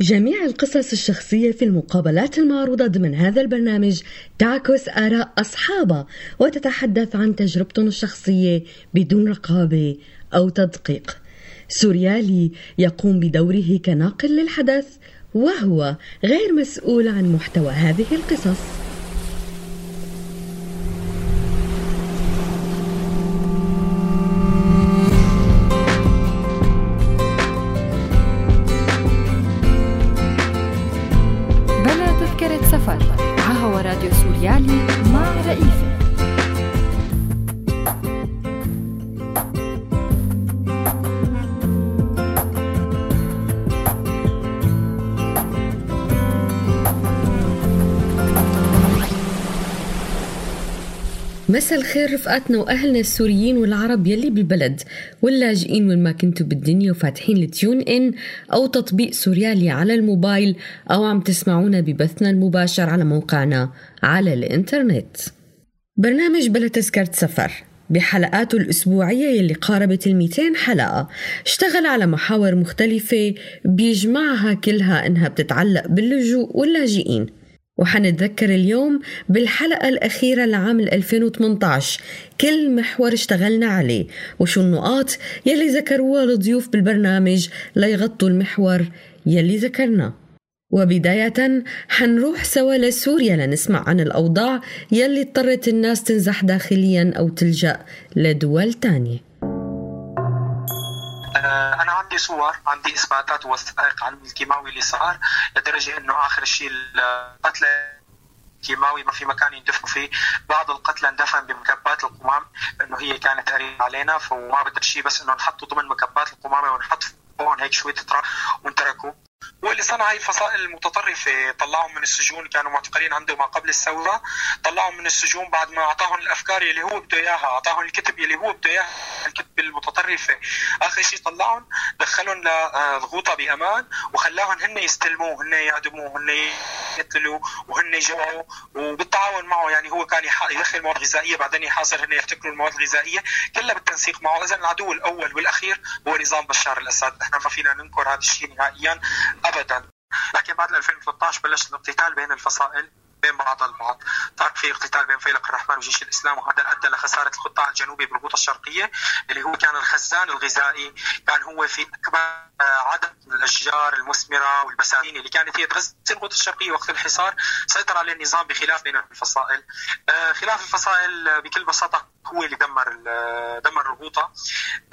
جميع القصص الشخصية في المقابلات المعروضة ضمن هذا البرنامج تعكس آراء أصحابها وتتحدث عن تجربتهم الشخصية بدون رقابة أو تدقيق. سوريالي يقوم بدوره كناقل للحدث وهو غير مسؤول عن محتوى هذه القصص. الخير رفقاتنا وأهلنا السوريين والعرب يلي بالبلد واللاجئين وين ما كنتوا بالدنيا وفاتحين التيون إن أو تطبيق سوريالي على الموبايل أو عم تسمعونا ببثنا المباشر على موقعنا على الإنترنت. برنامج بلا تذكرة سفر بحلقاته الأسبوعية يلي قاربت ال 200 حلقة. اشتغل على محاور مختلفة بيجمعها كلها إنها بتتعلق باللجوء واللاجئين. وحنتذكر اليوم بالحلقة الأخيرة لعام 2018 كل محور اشتغلنا عليه وشو النقاط يلي ذكروها الضيوف بالبرنامج ليغطوا المحور يلي ذكرناه. وبداية حنروح سوا لسوريا لنسمع عن الأوضاع يلي اضطرت الناس تنزح داخليا أو تلجأ لدول تانية. عندي صور عندي إثباتات ووثائق عن الكيماوي اللي صار لدرجة إنه آخر شيء القتلى كيماوي ما في مكان يندفنوا فيه. بعض القتلى اندفن بمكبات القمام انه هي كانت قريبة علينا فما بدها شيء بس إنه نحطوا ضمن مكبات القمامة ونحط فوقهم هيك شوية تراب ونتركوا واللي صنع هاي الفصائل المتطرفة طلعهم من السجون كانوا معتقلين عنده ما قبل الثورة. طلعهم من السجون بعد ما أعطاهم الأفكار اللي هو بده إياها أعطاهم الكتب اللي هو بده إياها الكتب المتطرفة. آخر شيء طلعهم دخلهم لضغوطة بأمان وخلاهم هن يستلموه هن يعدموه هن يقتلوا وهن يجوعوا وبالتعاون معه. يعني هو كان يدخل مواد غذائية بعدين يحاصر هن يحتكروا المواد الغذائية. كلها بالتنسيق معه. إذا العدو الأول والأخير هو نظام بشار الأسد. إحنا ما فينا ننكر هذا الشيء نهائيا. ابدا. لكن بعد 2013 بلش الاقتتال بين الفصائل بين بعض البعض. صار في اقتتال بين فيلق الرحمن وجيش الإسلام وهذا أدى لخسارة القطاع الجنوبي بالغوطه الشرقية اللي هو كان الخزان الغذائي. كان هو في أكبر عدد من الأشجار المثمرة والبساتين اللي كانت هي تغذي الغوطه الشرقية وقت الحصار سيطر عليه النظام بخلاف بين الفصائل. آه، خلاف الفصائل بكل بساطة هو اللي دمر دمر الغوطه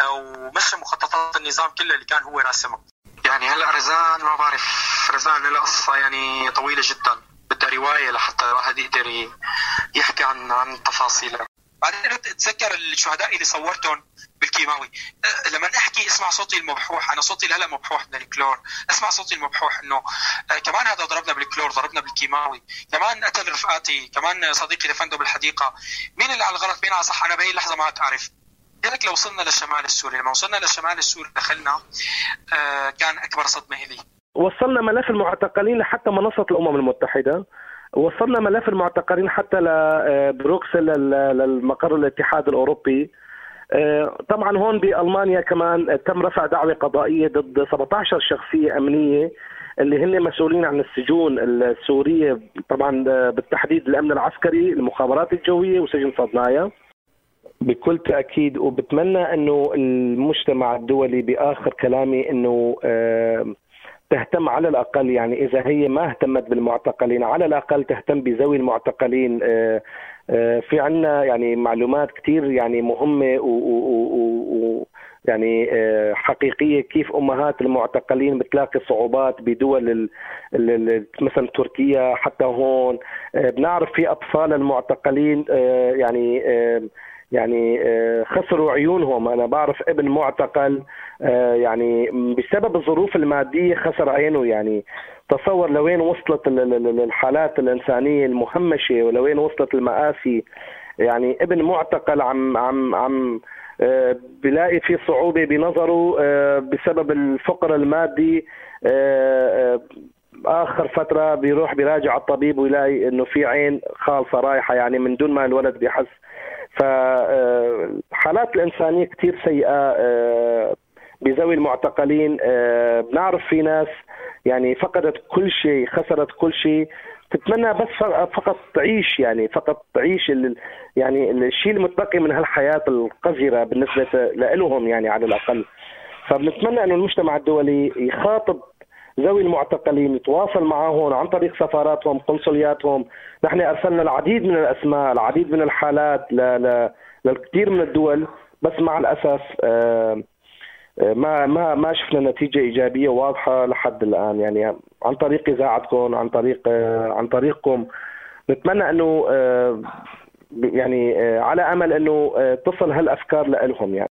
ومشى مخططات النظام كله اللي كان هو راسمها يعني هلا رزان ما بعرف. رزان لها قصة يعني طويلة جدا. بدها رواية لحتى الواحد يقدر يحكي عن عن تفاصيلها. بعدين اتذكر الشهداء اللي صورتهم بالكيماوي. أه، لما احكي اسمع صوتي المبحوح أنا صوتي هلا مبحوح من الكلور. اسمع صوتي المبحوح إنه أه، كمان هذا ضربنا بالكلور ضربنا بالكيماوي. كمان قتل رفقاتي كمان صديقي دفنته بالحديقة. مين اللي على الغلط؟ مين على صح؟ أنا بهي اللحظة ما أعرف. لذلك لو وصلنا للشمال السوري لما وصلنا للشمال السوري دخلنا آه، كان أكبر صدمة لي. وصلنا ملف المعتقلين لحتى منصة الأمم المتحدة. وصلنا ملف المعتقلين حتى لبروكسل آه، للمقر الاتحاد الأوروبي. آه، طبعا هون بألمانيا كمان تم رفع دعوة قضائية ضد 17 شخصية أمنية اللي هن مسؤولين عن السجون السورية طبعا بالتحديد الأمن العسكري المخابرات الجوية وسجن صدنايا. بكل تأكيد وبتمنى إنه المجتمع الدولي بآخر كلامي إنه تهتم على الأقل يعني إذا هي ما اهتمت بالمعتقلين على الأقل تهتم بذوي المعتقلين. آه، آه، في عنا يعني معلومات كثير يعني مهمة و, يعني آه، حقيقية كيف أمهات المعتقلين بتلاقي صعوبات بدول مثلا تركيا حتى هون. بنعرف في أطفال المعتقلين يعني يعني آه، خسروا عيونهم. أنا بعرف ابن معتقل آه، يعني بسبب الظروف المادية خسر عينه. يعني تصور لوين وصلت الحالات الإنسانية المهمشة ولوين وصلت المآسي. يعني ابن معتقل عم عم عم آه، بلاقي في صعوبة بنظره بسبب الفقر المادي. آخر فترة بيروح بيراجع الطبيب ويلاقي إنه في عين خالصة رايحة. يعني من دون ما الولد بيحس فحالات الإنسانية كثير سيئة آه، بذوي المعتقلين آه، بنعرف في ناس يعني فقدت كل شيء خسرت كل شيء. تتمنى بس فقط تعيش يعني فقط تعيش يعني الشيء المتبقي من هالحياة القذرة بالنسبة لهم يعني على الأقل. فبنتمنى إنه المجتمع الدولي يخاطب ذوي المعتقلين يتواصل معهم عن طريق سفاراتهم قنصلياتهم. نحن أرسلنا العديد من الأسماء العديد من الحالات للكثير من الدول بس مع الاسف آه، آه، ما ما ما شفنا نتيجة إيجابية واضحة لحد الآن. يعني عن طريق إذاعتكم عن طريق آه، عن طريقكم. نتمنى أنه يعني على أمل أنه تصل هالأفكار لهم يعني.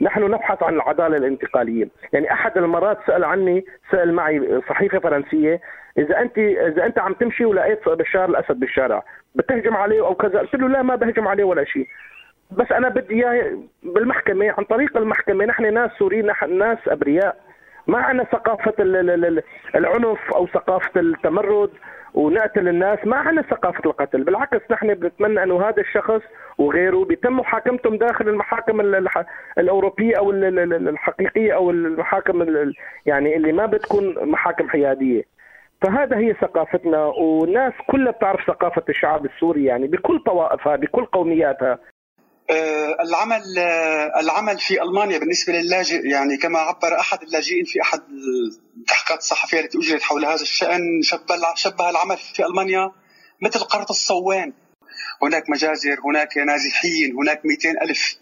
نحن نبحث عن العدالة الانتقالية، يعني أحد المرات سأل عني سأل معي صحيفة فرنسية إذا أنت إذا أنت عم تمشي ولقيت بشار الأسد بالشارع. بتهجم عليه أو كذا، قلت له لا ما بهجم عليه ولا شيء. بس أنا بدي إياه بالمحكمة عن طريق المحكمة. نحن ناس سوريين ناس أبرياء. ما عندنا ثقافة العنف أو ثقافة التمرد. ونقتل الناس ما عندنا ثقافة القتل بالعكس نحن بنتمنى أنه هذا الشخص وغيره بيتم محاكمتهم داخل المحاكم الأوروبية أو الحقيقية أو المحاكم يعني اللي ما بتكون محاكم حيادية. فهذا هي ثقافتنا والناس كلها بتعرف ثقافة الشعب السوري يعني بكل طوائفها بكل قومياتها. العمل آه، العمل في ألمانيا بالنسبة للاجئ يعني كما عبر أحد اللاجئين في أحد التحقيقات الصحفية التي اجرت حول هذا الشأن شبه العمل في ألمانيا مثل قرة الصوان. هناك مجازر هناك نازحين هناك 200 ألف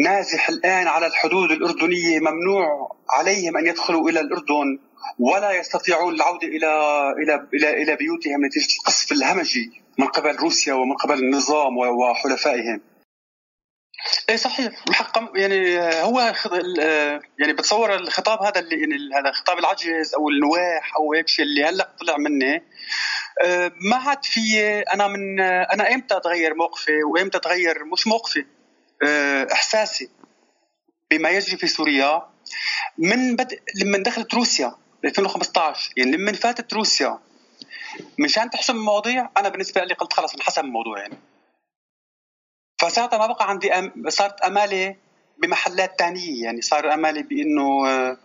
نازح الآن على الحدود الأردنية ممنوع عليهم أن يدخلوا إلى الأردن ولا يستطيعون العودة إلى إلى إلى إلى بيوتهم نتيجة القصف الهمجي. من قبل روسيا ومن قبل النظام وحلفائهم. اي صحيح. الحق يعني هو يعني بتصور الخطاب هذا اللي يعني هذا خطاب العجز أو النواح أو هيك شيء اللي هلأ طلع مني ما عاد في أنا من أنا إمتى أتغير موقفي وإمتى أتغير مش موقفي إحساسي بما يجري في سوريا من بدء لما دخلت روسيا 2015 يعني لما فاتت روسيا مشان تحسم المواضيع أنا بالنسبة لي قلت خلص انحسم الموضوع يعني. فساعتها ما بقى عندي أم... صارت أمالي بمحلات تانية يعني صار أمالي بإنه آه،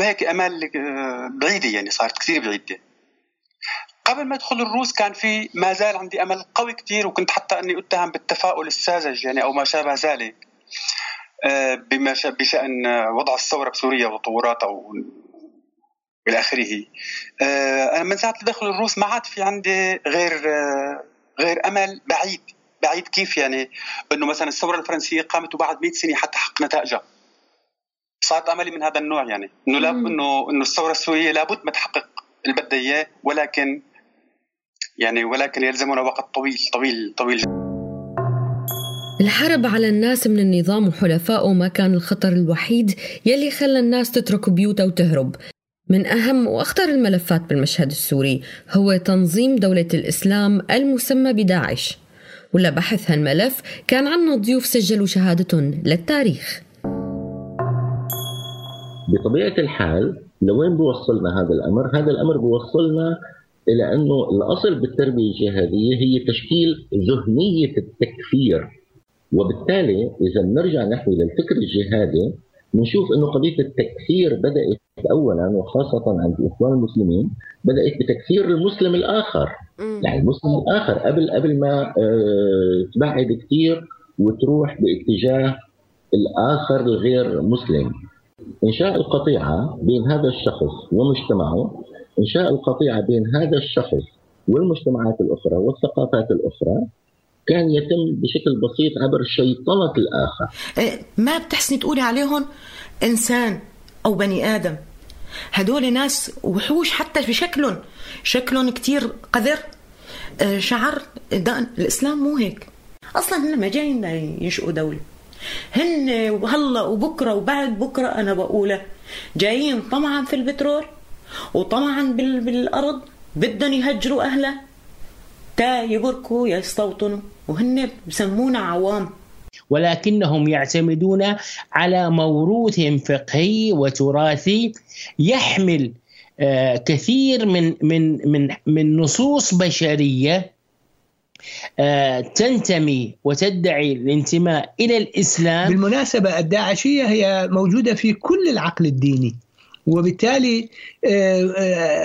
هيك أمال آه، بعيدة يعني صارت كثير بعيدة. قبل ما ادخل الروس كان في ما زال عندي أمل قوي كثير وكنت حتى إني أتهم بالتفاؤل الساذج يعني أو ما شابه ذلك آه، بما بشأن وضع الثورة بسوريا وتطوراتها إلى آخره. أنا من ساعة تدخل الروس ما عاد في عندي غير غير أمل بعيد بعيد كيف يعني؟ إنه مثلا الثورة الفرنسية قامت وبعد 100 سنة حتى حقق نتائجها. صارت أملي من هذا النوع يعني. إنه لا إنه إنه الثورة السورية لابد ما تحقق اللي بدها إياه ولكن يعني ولكن يلزمنا وقت طويل طويل طويل. الحرب على الناس من النظام وحلفائه ما كان الخطر الوحيد يلي خلى الناس تترك بيوتها وتهرب من أهم وأخطر الملفات بالمشهد السوري هو تنظيم دولة الإسلام المسمى بداعش. ولبحث هالملف كان عنا ضيوف سجلوا شهادتهم للتاريخ. بطبيعة الحال لوين بوصلنا هذا الأمر؟ هذا الأمر بوصلنا إلى أنه الأصل بالتربية الجهادية هي تشكيل ذهنية التكفير. وبالتالي إذا بنرجع نحن للفكر الجهادي بنشوف إنه قضية التكفير بدأت اولا وخاصة عند الاخوان المسلمين بدأت بتكفير المسلم الآخر. يعني المسلم الآخر قبل قبل ما آه، تبعد كثير وتروح باتجاه الآخر الغير مسلم. إنشاء القطيعة بين هذا الشخص ومجتمعه إنشاء القطيعة بين هذا الشخص والمجتمعات الأخرى والثقافات الأخرى كان يتم بشكل بسيط عبر شيطنة الآخر. إيه، ما بتحسني تقولي عليهم؟ إنسان أو بني آدم. هدول ناس وحوش حتى في شكلهم. شكلهم كتير قذر إيه، شعر الإسلام مو هيك. أصلا هن ما جايين ينشئوا دولة. هن وهلا وبكرة وبعد بكرة أنا بقوله. جايين طمعا في البترول وطمعا بالأرض. بدهم يهجروا اهلها تا يبركوا يستوطنوا. وهن بسمونا عوام. ولكنهم يعتمدون على موروث فقهي وتراثي يحمل آه، كثير من من من من نصوص بشرية آه، تنتمي وتدعي الانتماء إلى الإسلام. بالمناسبة الداعشية هي موجودة في كل العقل الديني. وبالتالي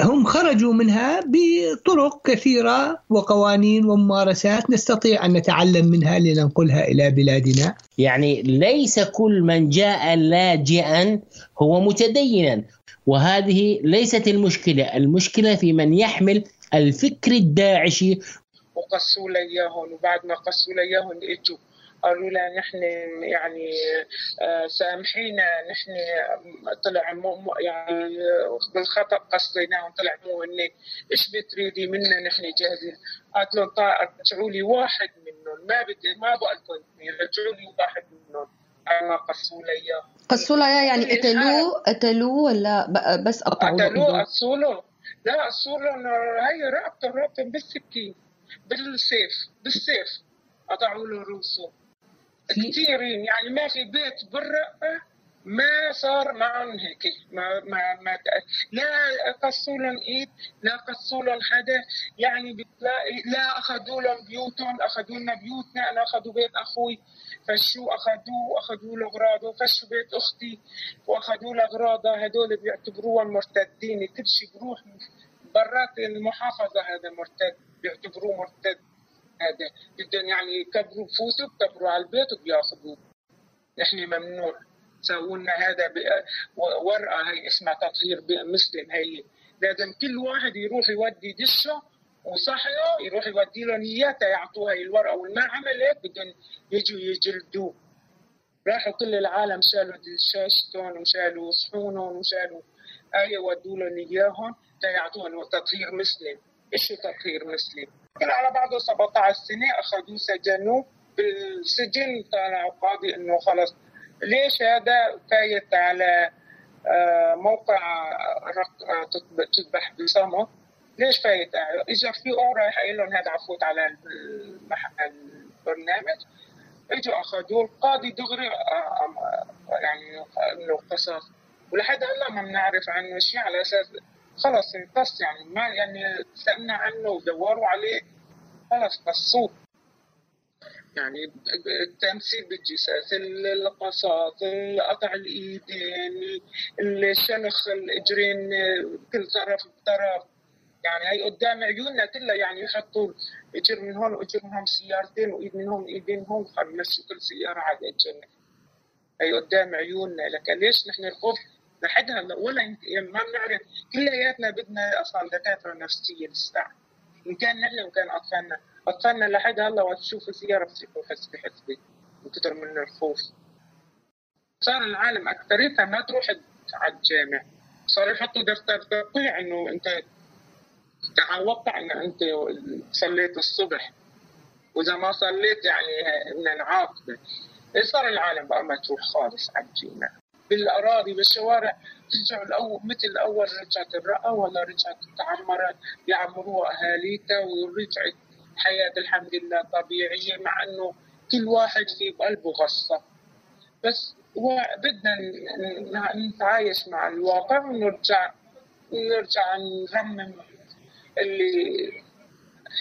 هم خرجوا منها بطرق كثيرة وقوانين وممارسات نستطيع أن نتعلم منها لننقلها إلى بلادنا. يعني ليس كل من جاء لاجئا هو متدينا وهذه ليست المشكلة. المشكلة في من يحمل الفكر الداعشي. وقصوا لي اياهم وبعد ما قصوا لي اياهم إجوا. قالوا لها نحن يعني آه، سامحينا نحن طلع مو يعني بالخطأ قصيناهم طلع مو هن إيش بتريدي منا نحن جاهزين. قالت لهم رجعوا لي واحد منهم. ما بدي ما بقى لكم رجعوا لي واحد منهم. ما قصوا لي إياه. قصوا لي يعني قتلوه قتلوه ولا بس قطعوا قتلوه قصوا له. لا قصوا له هي رقبته رقبته بالسكين بالسيف بالسيف. قطعوا له روسه كثيرين يعني ما في بيت بالرقه ما صار معهم هيك. ما ما ما لا قصوا لهم إيد لا قصوا لهم حدا يعني بتلاقي لا أخذوا لهم بيوتهم أخذوا لنا بيوتنا أنا أخذوا بيت أخوي. فشوا أخذوه؟ اخذوا له اغراضه فشوا بيت أختي؟ واخذوا له اغراضها هدول بيعتبروها مرتدين. كل شيء بروح برات المحافظة هذا مرتد بيعتبروه مرتد. هذا. بدهم يعني يكبروا بفوتوا بكبروا على البيت وبياخذوه نحن ممنوع. سووا لنا هذا ورقة هي اسمها تطهير مسلم هي لازم كل واحد يروح يودي دشة وصحنه يروح يودي لهم اياه يعطوها هي الورقة. والما عمل هيك بدهم يجوا يجلدوه. راحوا كل العالم شالوا شاشتهم وشالوا صحونهم وشالوا آية ودوا لهم إياهم يعطوهم تطهير مسلم. إيش تطهير مسلم؟ كل على بعضه 17 سنة أخذوه سجنوه بالسجن طلع قاضي إنه خلص. ليش هذا فايت على آه، موقع آه، تذبح بصمت ليش فايت اجى في رايح قايل لهم هذا عفوت على البرنامج. إجوا أخذوه القاضي دغري آه، يعني إنه قصص ولحد هلا ما بنعرف عنه شيء على أساس خلص انقص يعني ما يعني سألنا عنه ودوروا عليه. خلص قصوه يعني التمثيل بالجساس القصاص قطع الإيدين الشنخ الإجرين كل طرف بطرف. يعني هي قدام عيوننا كلها يعني يحطوا إجر من هون وإجر من هون سيارتين وإيد من هون ايدين هون يمشوا كل سيارة على الجنة هي قدام عيوننا. لكن ليش نحن الخوف؟ لحد هلا ولا يعني ما بنعرف كلياتنا بدنا أصلا دكاترة نفسية للساعه إن كان نحن وان كان أطفالنا. أطفالنا لحد هلأ وقت تشوفوا سياره بصيروا حسبي حسبي من كثر من الخوف صار العالم أكثريتها ما تروح على الجامع. صاروا يحطوا دفتر توقيع إنه أنت توقع ان أنت صليت الصبح. وإذا ما صليت يعني بدنا نعاقبك صار العالم بقى ما تروح خالص على الجامع. بالأراضي بالشوارع ترجع الأول مثل الأول رجعت الرقه ولا رجعت تعمرت يعمروها اهاليتها ورجعت حياة الحمد لله طبيعية مع إنه كل واحد في بقلبه غصة. بس بدنا نتعايش مع الواقع ونرجع نرجع نرمم اللي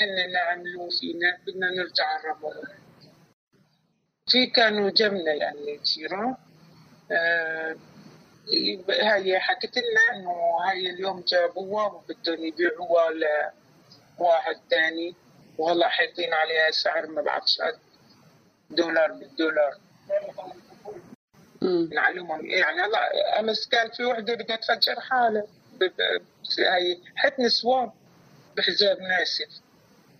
هن عملوه فينا بدنا نرجع نرمم في كانوا جمنا يعني جيران آه هاي حكت لنا إنه هاي اليوم جابوها وبدهم يبيعوها لواحد ثاني وهلا حاطين عليها سعر ما بعرفش قد دولار بالدولار. نعلمهم. يعني هلا أمس كان في وحدة بدها تفجر حالها. هي حت نسوان بحجاب ناسف.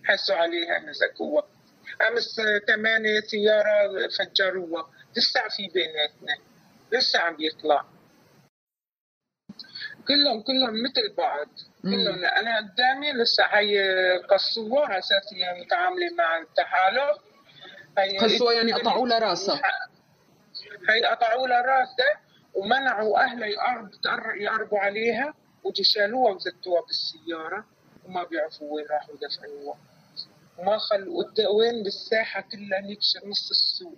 حسوا عليها مسكوها أمس ثمانية سيارة فجروها لسه في بيناتنا. لسه عم يطلع كلهم كلهم مثل بعض. كلهم أنا قدامي لسه هي قصوها على أساس هي متعاملة مع التحالف. قصوها يعني قطعوا لها راسها هي قطعوا لها راسها ومنعوا اهلها يقرب يقربوا عليها وجي شالوها وزتوها بالسيارة وما بيعرفوا وين راحوا دفنوها وما خلوا وين بالساحة كلها نكشر نص السوق.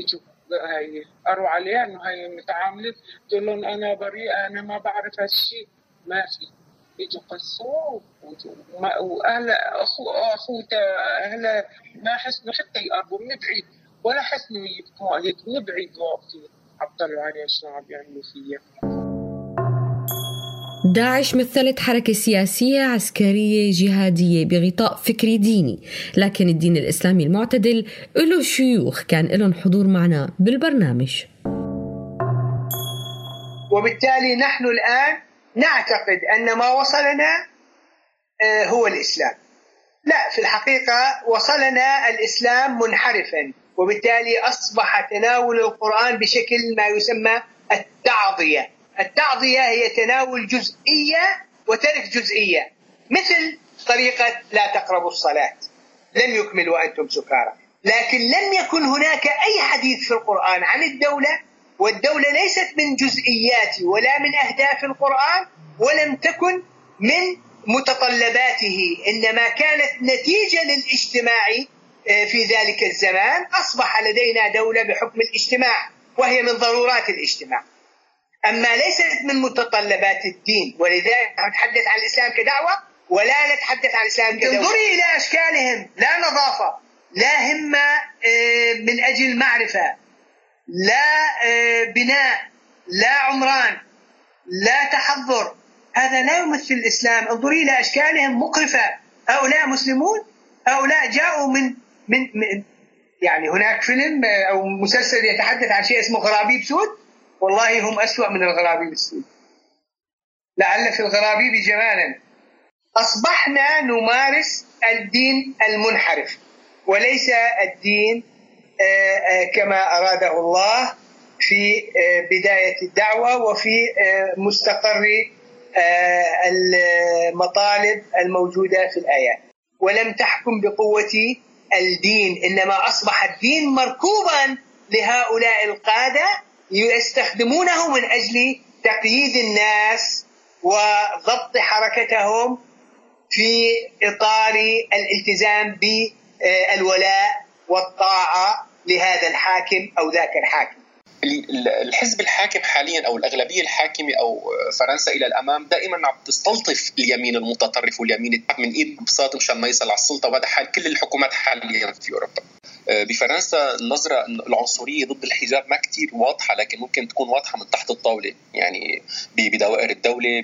اجوا هاي قروا عليها إنه هاي متعاملة. تقول لهم أنا بريئة أنا ما بعرف هالشيء ما في. اجوا قصوه واهل اخو أخوته اهله ما حسنوا حتى يقربوا من بعيد. ولا حسنوا يبكوا هيك من بعيد. واقفين عطلوا عليها شو عم يعملوا فيها داعش مثلت حركة سياسية عسكرية جهادية بغطاء فكري ديني. لكن الدين الإسلامي المعتدل له شيوخ كان لهم حضور معنا بالبرنامج. وبالتالي نحن الآن نعتقد أن ما وصلنا آه، هو الإسلام. لا في الحقيقة وصلنا الإسلام منحرفا. وبالتالي أصبح تناول القرآن بشكل ما يسمى التعضية التعضية هي تناول جزئية وترك جزئية. مثل طريقة لا تقربوا الصلاة. لن يكمل وأنتم سكارى. لكن لم يكن هناك أي حديث في القرآن عن الدولة والدولة ليست من جزئيات ولا من أهداف القرآن ولم تكن من متطلباته. إنما كانت نتيجة للاجتماع آه، في ذلك الزمان. أصبح لدينا دولة بحكم الاجتماع وهي من ضرورات الاجتماع. أما ليست من متطلبات الدين ولذلك نتحدث عن الإسلام كدعوة ولا نتحدث عن الإسلام كدولة انظري إلى أشكالهم لا نظافة لا همة آه، من أجل معرفة لا آه، بناء لا عمران لا تحضر. هذا لا يمثل الإسلام. انظري إلى أشكالهم مقرفة. هؤلاء مسلمون هؤلاء جاءوا من من, من يعني هناك فيلم آه، أو مسلسل يتحدث عن شيء اسمه غرابيب سود. والله هم أسوأ من الغرابيب السود لعل في الغرابيب جمالا. أصبحنا نمارس الدين المنحرف وليس الدين آه، آه، كما أراده الله في آه، بداية الدعوة وفي مستقر المطالب الموجودة في الآيات. ولم تحكم بقوة الدين إنما أصبح الدين مركوبا لهؤلاء القادة يستخدمونه من أجل تقييد الناس وضبط حركتهم في إطار الالتزام بالولاء والطاعة لهذا الحاكم أو ذاك الحاكم. الحزب الحاكم حاليا أو الأغلبية الحاكمة أو فرنسا إلى الأمام دائما عم تستلطف اليمين المتطرف واليمين من إيد بساط مشان ما يصل على السلطة وهذا حال كل الحكومات حاليا في أوروبا. آه، بفرنسا النظرة العنصرية ضد الحجاب ما كتير واضحة لكن ممكن تكون واضحة من تحت الطاولة يعني بدوائر الدولة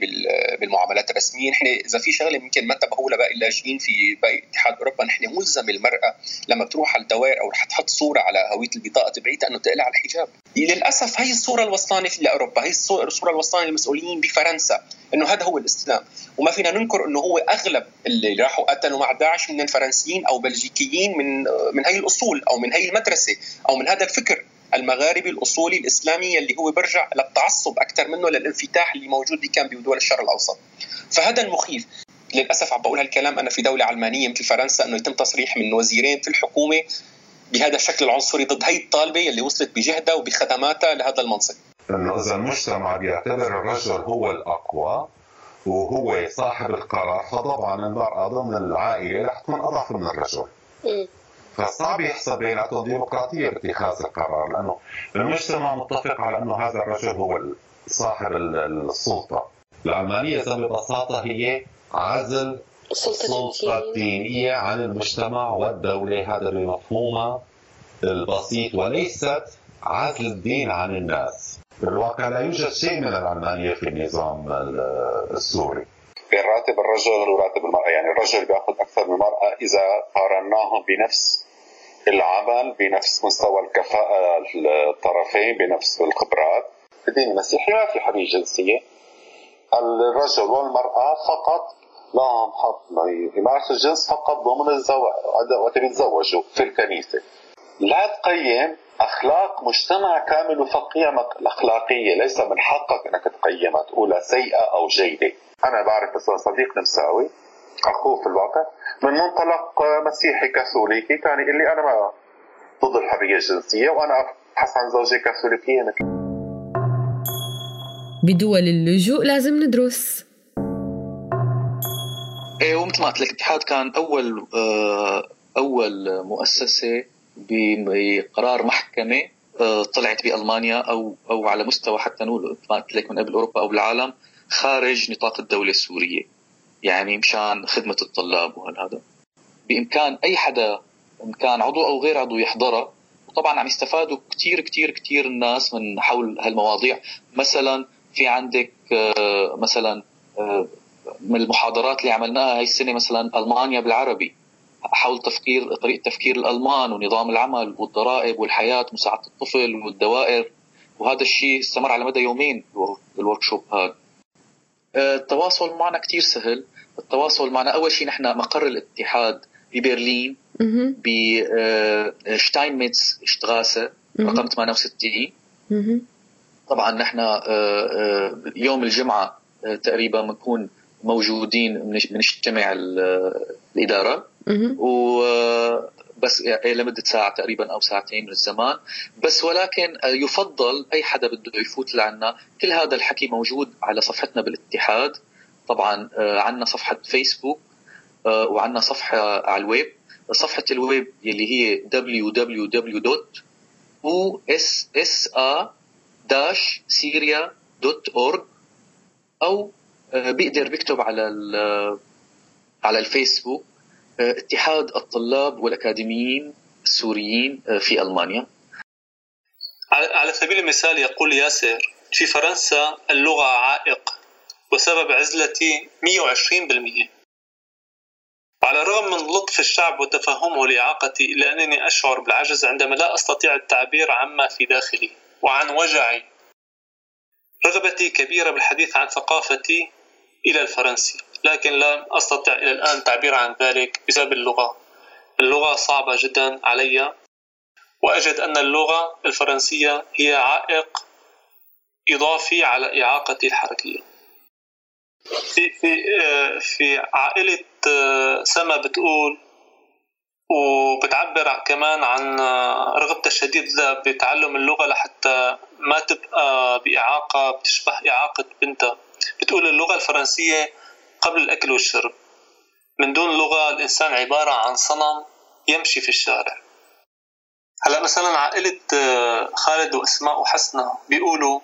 بالمعاملات الرسمية نحن إذا في شغلة يمكن ما انتبهوا لها باقي اللاجئين في باقي اتحاد أوروبا نحن ملزم المرأة لما تروح على الدوائر أو رح تحط صورة على هوية البطاقة تبعيتها أنه تقلع الحجاب للأسف هي الصورة الوصلانة في لأوروبا هي الصورة الوصلانة للمسؤولين بفرنسا أنه هذا هو الإسلام. وما فينا ننكر إنه هو أغلب اللي راحوا قتلوا مع داعش من الفرنسيين أو بلجيكيين من من هي الأصول أو من هي المدرسة أو من هذا الفكر المغاربي الأصولي الإسلامي اللي هو برجع للتعصب أكثر منه للانفتاح اللي موجود كان بدول الشرق الأوسط. فهذا المخيف. للأسف عم بقول هالكلام أنا في دولة علمانية مثل فرنسا إنه يتم تصريح من وزيرين في الحكومة بهذا الشكل العنصري ضد هي الطالبة اللي وصلت بجهدها وبخدماتها لهذا المنصب. انه اذا المجتمع بيعتبر الرجل هو الأقوى وهو صاحب القرار فطبعا المرأة ضمن العائلة رح تكون أضعف من الرجل. فصعب يحسب بيناتهم ديمقراطية باتخاذ القرار لأنه المجتمع متفق على أنه هذا الرجل هو صاحب السلطة. العلمانية ببساطة هي عزل السلطة الدينية عن المجتمع والدولة هذا بمفهومها البسيط وليست عزل الدين عن الناس. بالواقع لا يوجد شيء من العلمانية في النظام السوري. بين راتب الرجل وراتب المرأة يعني الرجل بيأخذ أكثر من المرأة إذا قارناهم بنفس العمل بنفس مستوى الكفاءة الطرفين بنفس الخبرات. الدين المسيحي ما في حرية جنسية. الرجل والمرأة فقط لهم حق يمارسوا الجنس فقط ضمن الزواج وقت يتزوجوا في الكنيسة. لا تقيم أخلاق مجتمع كامل وفق قيمك الأخلاقية ليس من حقك أنك تقيمها تقولها سيئة أو جيدة. أنا بعرف مثلا صديق نمساوي أخوه في الواقع من منطلق مسيحي كاثوليكي كان يقول لي أنا ما ضد الحرية الجنسية وأنا أبحث عن زوجة كاثوليكية مثل بدول اللجوء لازم ندرس. إيه ومثل ما قلت لك الاتحاد كان أول آه، أول مؤسسة بقرار محكمة آه، طلعت بألمانيا أو أو على مستوى حتى نقول ما قلت لك من قبل أوروبا أو بالعالم خارج نطاق الدولة السورية. يعني مشان خدمة الطلاب وهذا بإمكان أي حدا إن كان عضو أو غير عضو يحضرها وطبعا عم يستفادوا كثير كثير كثير الناس من حول هالمواضيع. مثلا في عندك آه، مثلا من المحاضرات اللي عملناها هاي السنة مثلا ألمانيا بالعربي حول تفكير طريقة تفكير الألمان ونظام العمل والضرائب والحياة ومساعده الطفل والدوائر وهذا الشيء استمر على مدى يومين ال workshop هذا التواصل معنا كثير سهل. التواصل معنا أول شيء نحن مقر الاتحاد ببرلين ب Steinmetzstraße رقم 68 طبعا نحن آه، يوم الجمعة تقريبا بنكون موجودين بنجتمع الإدارة. و بس يعني لمده ساعة تقريبا أو ساعتين من الزمان. بس ولكن يفضل أي حدا بده يفوت لعنا. كل هذا الحكي موجود على صفحتنا بالاتحاد. طبعا عندنا صفحة فيسبوك وعندنا صفحة على الويب. صفحة الويب اللي هي www.ussa-syria.org أو آه، بيقدر بيكتب على على الفيسبوك آه، اتحاد الطلاب والأكاديميين السوريين آه، في ألمانيا. على سبيل المثال يقول ياسر في فرنسا اللغة عائق وسبب عزلتي 120% وعلى الرغم من لطف الشعب وتفهمه لإعاقتي إلا أنني أشعر بالعجز عندما لا أستطيع التعبير عما في داخلي وعن وجعي. رغبتي كبيرة بالحديث عن ثقافتي إلى الفرنسي. لكن لا أستطيع إلى الآن التعبير عن ذلك بسبب اللغة. اللغة صعبة جدا علي. وأجد أن اللغة الفرنسية هي عائق إضافي على إعاقتي الحركية. في في في عائلة سما بتقول وبتعبر كمان عن رغبتها الشديدة بتعلم اللغة لحتى ما تبقى بإعاقة بتشبه إعاقة بنتها. بتقول اللغة الفرنسية قبل الأكل والشرب. من دون لغة الإنسان عبارة عن صنم يمشي في الشارع. هلا مثلا عائلة خالد وأسماء وحسنة بيقولوا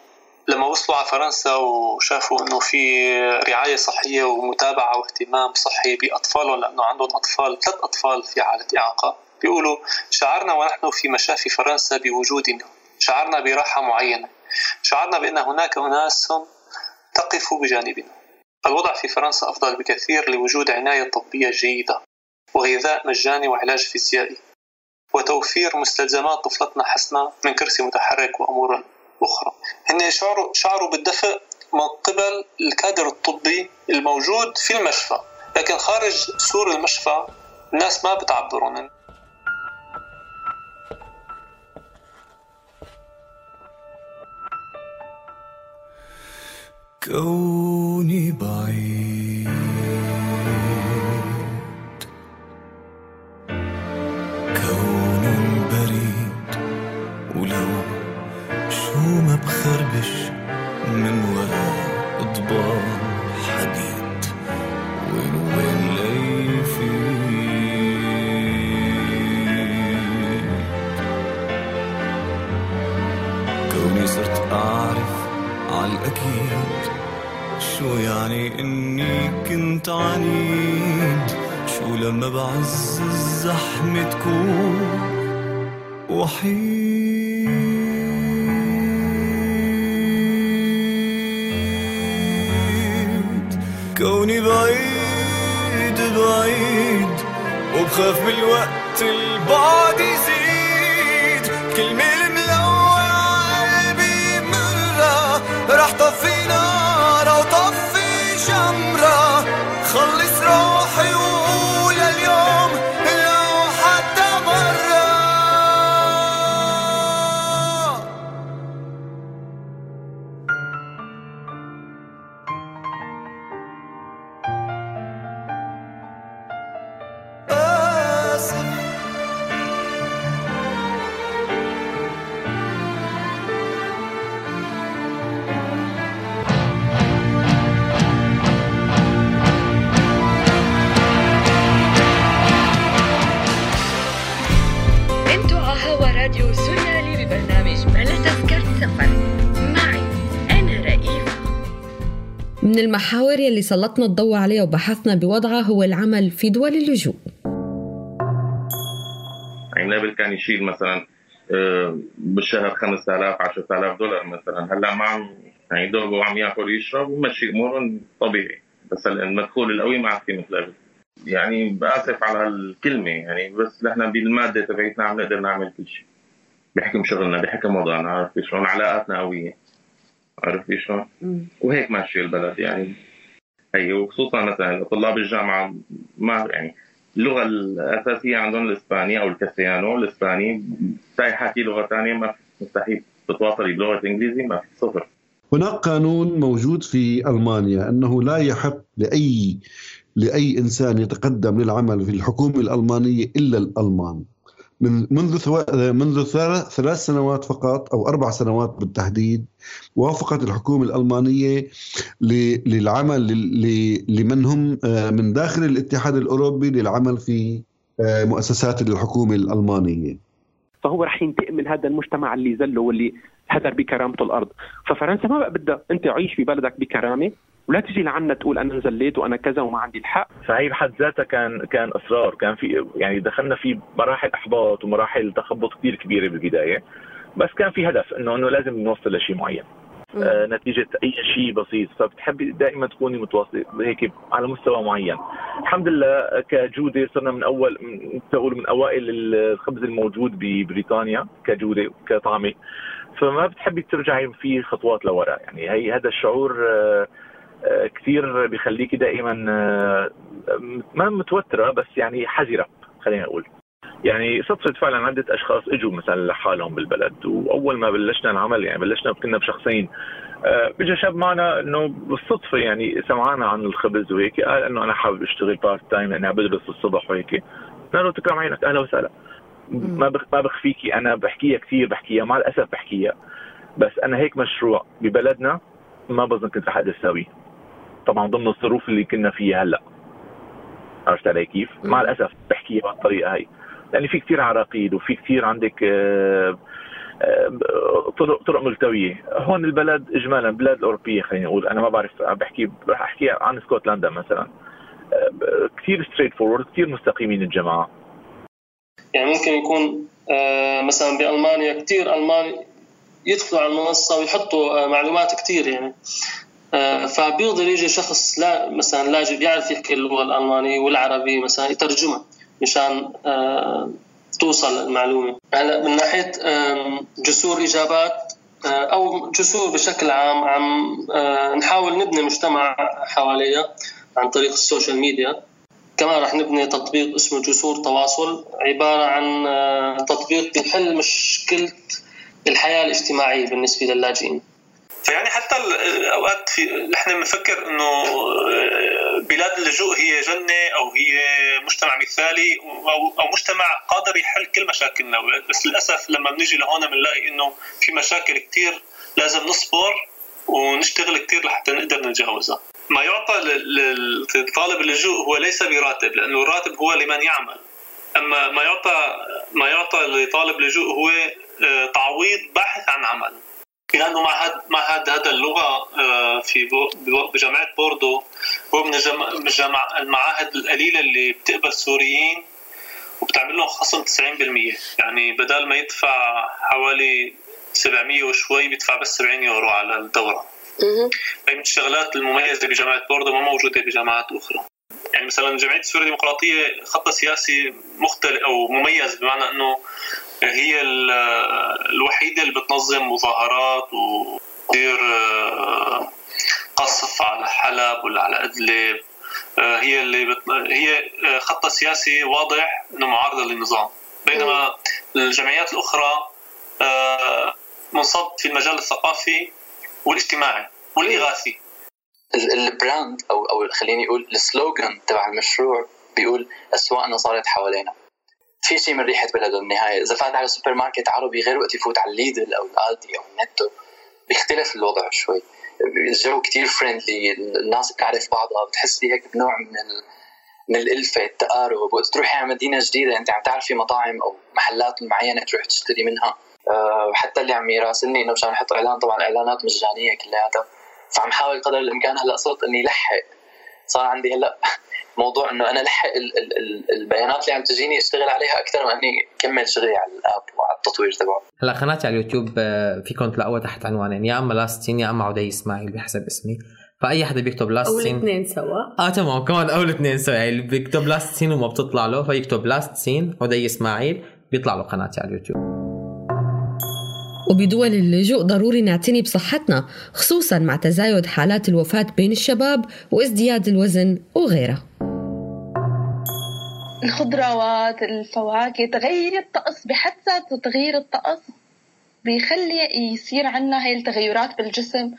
لما وصلوا على فرنسا وشافوا إنه في رعاية صحية ومتابعة واهتمام صحي بأطفالهم لأنه عندهم أطفال ثلاث أطفال في حالة إعاقة بيقولوا شعرنا ونحن في مشافي فرنسا بوجودنا. شعرنا براحة معينة. شعرنا بأن هناك اناس تقف بجانبنا. الوضع في فرنسا أفضل بكثير لوجود عناية طبية جيدة وغذاء مجاني وعلاج فيزيائي وتوفير مستلزمات طفلتنا حسنة من كرسي متحرك وأمور أخرى. هن شعروا, شعروا بالدفء من قبل الكادر الطبي الموجود في المشفى لكن خارج سور المشفى الناس ما بتعبرون. كوني بعيد شو يعني إني كنت عنيد؟ شو لما بعز الزحمة تكون وحيد؟ كوني بعيد بعيد وبخاف بالوقت البعد يزيد. كلمة الملوعة قلبي مرة رح طفي نار المحاور يلي سلطنا الضوء عليها وبحثنا بوضعها هو العمل في دول اللجوء. يعني قبل كان يشيل مثلا آه، بالشهر 5000 10000 دولار مثلا. هلأ ما عم يعني دوبه عم يأكل يشرب ومشي امورهم طبيعي. بس المدخول القوي ما في مثل قبل. يعني بآسف على الكلمة يعني بس نحن بالمادة تبعتنا عم نقدر نعمل كل شيء. بحكم شغلنا بحكم وضعنا عرفت شلون؟ علاقاتنا قوية. عرفت شلون؟ وهيك ماشي البلد يعني هي وخصوصا مثلا طلاب الجامعة ما يعني اللغة الأساسية عندهم الاسباني أو الكاسيانو الإسباني تاي حكي لغة ثانية ما مستحيل تتواصلي بلغة انجليزي ما في صفر. هناك قانون موجود في ألمانيا أنه لا يحق لأي لأي إنسان يتقدم للعمل في الحكومة الألمانية إلا الألمان. من منذ منذ ثلاث سنوات فقط أو أربع سنوات بالتحديد وافقت الحكومة الألمانية للعمل لمن هم آه، من داخل الاتحاد الأوروبي للعمل في آه، مؤسسات الحكومة الألمانية. فهو رح ينتقم من هذا المجتمع اللي زله واللي هدر بكرامته الأرض، ففرنسا ما بقى بدها أنت عيش في بلدك بكرامة ولا تجي لعنا تقول أنا نزليت وأنا كذا وما عندي الحق. فهي بحد ذاتها كان كان إصرار. كان في يعني دخلنا في مراحل إحباط ومراحل تخبط كثير كبيرة بالبداية. بس كان في هدف إنه إنه لازم نوصل لشيء معين. آه نتيجة أي شيء بسيط. فبتحبي دائما تكوني متواصلة هيك على مستوى معين. الحمد لله كجودة صرنا من أول تقول من أوائل الخبز الموجود ببريطانيا كجودة كطعمة فما بتحبي ترجعي في خطوات لورا. يعني هي هذا الشعور آه كثير بيخليكي دائما آه، ما متوترة بس يعني حذرة خلينا نقول. يعني صدفة فعلا عدة أشخاص إجوا مثلا لحالهم بالبلد وأول ما بلشنا العمل يعني بلشنا كنا بشخصين آه، اجى شاب معنا إنه بالصدفة يعني سمعنا عن الخبز وهيك قال إنه أنا حابب أشتغل part time يعني بدرس الصبح وهيك. قلنا له تكرم عينك أهلا وسهلا. ما ما بخفيكي أنا بحكيها كثير بحكيها مع الأسف بحكيها. بس أنا هيك مشروع ببلدنا ما بظن كنت رح أقدر أساويه. طبعا ضمن الظروف اللي كنا فيها هلأ. عرفت علي كيف؟ مع الأسف بحكيها بهالطريقه هي لأن في كثير عراقيل وفي كثير عندك آه، آه، طرق طرق ملتوية. هون البلد اجمالا بلاد اوروبيه خلينا نقول أنا ما بعرف بحكي رح أحكي عن اسكتلندا مثلا. آه، كثير straightforward كثير مستقيمين الجماعة. يعني ممكن يكون مثلا بألمانيا كثير المان يدخلوا على المنصة ويحطوا معلومات كثير يعني. آه، فبيقدر يجي شخص لا مثلا لاجئ بيعرف يحكي اللغة الألمانية والعربي مثلا يترجمها مشان آه، توصل المعلومة. هلا من ناحية جسور إجابات آه، أو جسور بشكل عام عم نحاول نبني مجتمع حواليها عن طريق ال social media. كمان رح نبني تطبيق اسمه جسور تواصل عبارة عن تطبيق بيحل مشكلة الحياة الاجتماعية بالنسبة للاجئين. فيعني حتى أوقات في نحن بنفكر إنه آه، بلاد اللجوء هي جنة أو هي مجتمع مثالي أو أو مجتمع قادر يحل كل مشاكلنا. بس للأسف لما بنيجي لهون بنلاقي إنه في مشاكل كثير لازم نصبر ونشتغل كثير لحتى نقدر نتجاوزها. ما يعطى لطالب اللجوء هو ليس براتب لأنه الراتب هو لمن يعمل. أما ما يعطى ما يعطى لطالب اللجوء هو آه، تعويض باحث عن عمل. لأنه معهد معهد هذا اللغة في بجامعه بوردو هو من الجامع المعاهد القليلة اللي بتقبل سوريين وبتعمل لهم خصم 90% يعني بدل ما يدفع حوالي 700 وشوي بيدفع بس 70 يورو على الدورة. هي من الشغلات المميزة بجامعة بوردو ما موجودة بجامعات أخرى. يعني مثلا جمعية السورية الديمقراطية خطها سياسي مختلف أو مميز بمعنى إنه هي الوحيدة اللي بتنظم مظاهرات وتصير آه، قصف على حلب ولا على إدلب. آه، هي اللي بت... هي آه، خطها سياسي واضح إنه معارضة للنظام. بينما الجمعيات الأخرى منصب في المجال الثقافي والاجتماعي والإغاثي. ال brand أو أو خليني أقول ال slogan تبع المشروع بيقول أسواقنا صارت حوالينا. في شيء من ريحة بلده بالنهايه إذا فات على سوبر ماركت عربي غير وقت يفوت على ال Lidl أو ال Aldi أو ال Netto بيختلف الوضع شوي. الجو كتير friendly الناس بتعرف بعضها بتحسي هيك بنوع من ال... من الألفة التقارب. وقت تروحي على مدينة جديدة أنت عم تعرفي مطاعم أو محلات معينة تروح تشتري منها. أه حتى اللي عم يراسلني إنه مشان أحط إعلان طبعا إعلانات مجانية كلياتها. فعم حاول قدر الإمكان هلأ صرت إني لحق. صار عندي هلأ موضوع إنه أنا الحق البيانات اللي عم تجيني أشتغل عليها أكثر ما إني كمل شغلي على ال app وعلى التطوير تبعه. هلا قناتي على اليوتيوب آه، فيكم تلاقوها تحت عنوانين يا أما Last Seen يا أما عدي إسماعيل بحسب اسمي. فأي حدا بيكتب أو Last Seen الاثنين سوا. آه تمام كمان أو الاثنين سوا يعني اللي بيكتب Last Seen وما بتطلع له فيكتب Last Seen عدي إسماعيل بيطلع له قناتي على اليوتيوب. وبدول اللجوء ضروري نعتني بصحتنا خصوصا مع تزايد حالات الوفاة بين الشباب وازدياد الوزن وغيرها. الخضروات الفواكه تغير الطقس بحد ذاته تغيير الطقس بيخلي يصير عنا هاي التغيرات بالجسم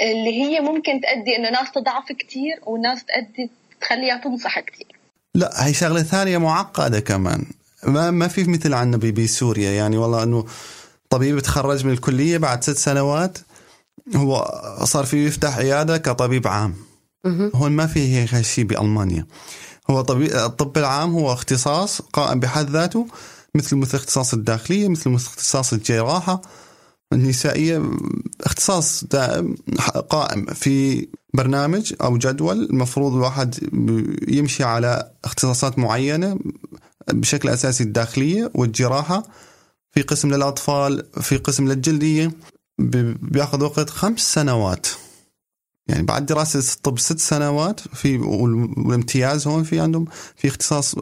اللي هي ممكن تؤدي إنه ناس تضعف كتير وناس تؤدي تخليها تنصح كتير. لا هي شغلة ثانية معقدة كمان. ما ما في مثل عنا بي- بسوريا. يعني والله إنه طبيب تخرج من الكلية بعد ست سنوات هو صار فيه يفتح عيادة كطبيب عام. هون ما في هيك هالشيء بألمانيا. هو الطب العام هو اختصاص قائم بحد ذاته مثل مثل اختصاص الداخلية مثل مثل اختصاص الجراحة النسائية اختصاص دائم قائم في برنامج أو جدول المفروض الواحد يمشي على اختصاصات معينة بشكل أساسي الداخلية والجراحة. في قسم للأطفال في قسم للجلدية بياخذ وقت خمس سنوات. يعني بعد دراسة الطب ست سنوات في وال- والامتياز هون في عندهم في اختصاص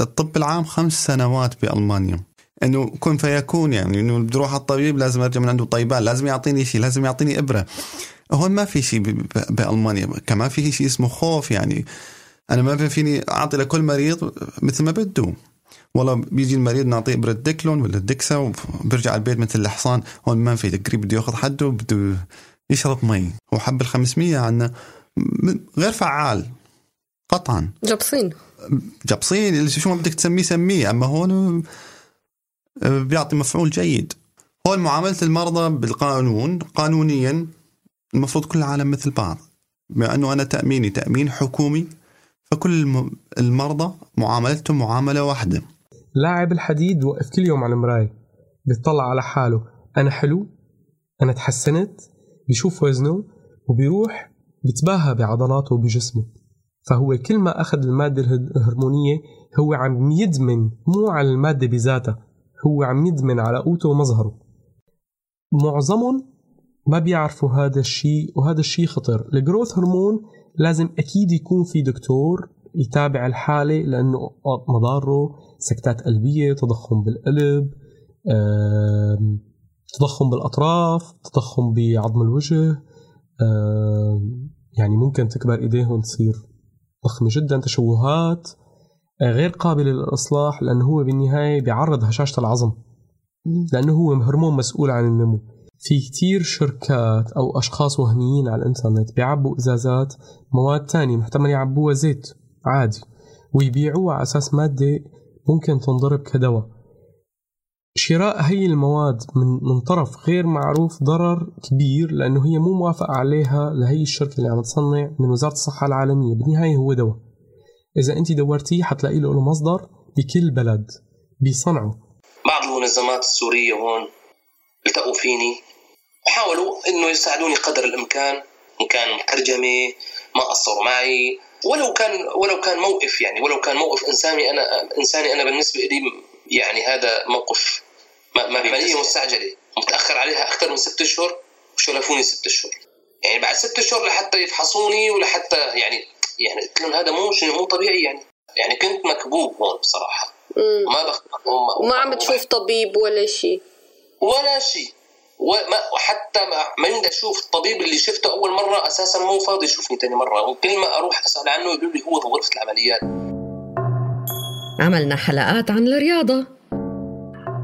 الطب العام خمس سنوات بألمانيا. إنه كن فيكون يعني إنه بدي أروح على الطبيب لازم أرجع من عنده طيبان لازم يعطيني شيء لازم يعطيني إبرة. هون ما في شيء بألمانيا كمان في شيء اسمه خوف يعني. أنا ما فيني أعطي لكل مريض مثل ما بده. والله بيجي المريض نعطيه إبرة ديكلون ولا ديكسا وبرجع البيت مثل الحصان هون ما في قريب بده ياخذ حده بده يشرب مي. هو حب ال 500 عنا م- غير فعال. قطعا. جبصين. جبصين. اللي شو ما بدك تسميه سميه. أما هون بيعطي مفعول جيد. هون معاملة المرضى بالقانون. قانونيا المفروض كل العالم مثل بعض. بما أنه أنا تأميني. تأمين حكومي. فكل الم- المرضى معاملتهم معاملة واحدة. لاعب الحديد وقف كل يوم على المراية. بيطلع على حاله. أنا حلو؟ أنا تحسنت؟ بيشوف وزنه وبيروح بيتباهى بعضلاته وبجسمه. فهو كل ما أخذ المادة اله- الهرمونية هو عم يدمن مو على المادة بذاتها هو عم يدمن على قوته ومظهره. معظمهم ما بيعرفوا هذا الشيء وهذا الشيء خطر. الجروث هرمون لازم أكيد يكون في دكتور يتابع الحالة لأنه مضاره سكتات قلبية تضخم بالقلب تضخم بالأطراف تضخم بعظم الوجه آم، يعني ممكن تكبر إيديهم تصير ضخمة جدا تشوهات آه، غير قابلة للإصلاح لأنه هو بالنهاية بيعرض هشاشة العظم. لأنه هو هرمون مسؤول عن النمو. في كتير شركات أو أشخاص وهميين على الإنترنت بيعبوا إزازات مواد تانية محتمل يعبوها زيت عادي ويبيعوها على أساس مادة ممكن تنضرب كدواء. شراء هي المواد من من طرف غير معروف ضرر كبير لأنه هي مو موافقة عليها لهي الشركة اللي عم تصنع من وزارة الصحة العالمية. بالنهاية هو دواء. إذا أنت دورتيه حتلاقي له مصدر بكل بلد بيصنعه بعض المنظمات السورية هون التقوا فيني وحاولوا إنه يساعدوني قدر الإمكان إن كان ترجمة ما قصروا معي ولو كان ولو كان موقف يعني ولو كان موقف إنساني أنا إنساني أنا بالنسبة لي يعني هذا موقف ما ما عمليه مستعجلة. متأخر عليها أكثر من ست اشهر وشرفوني ست اشهر يعني بعد ست اشهر لحتى يفحصوني ولحتى يعني يعني قلت لهم هذا مو شيء مو طبيعي يعني. يعني كنت مكبوب هون بصراحة. ما بخ... وما عم تشوف طبيب ولا شيء. ولا شيء. وما وحتى ما ما بدي أشوف الطبيب اللي شفته أول مرة أساسا مو فاضي يشوفني ثاني مرة. وكل ما أروح أسأل عنه يقولوا لي هو في غرفة العمليات. عملنا حلقات عن الرياضة.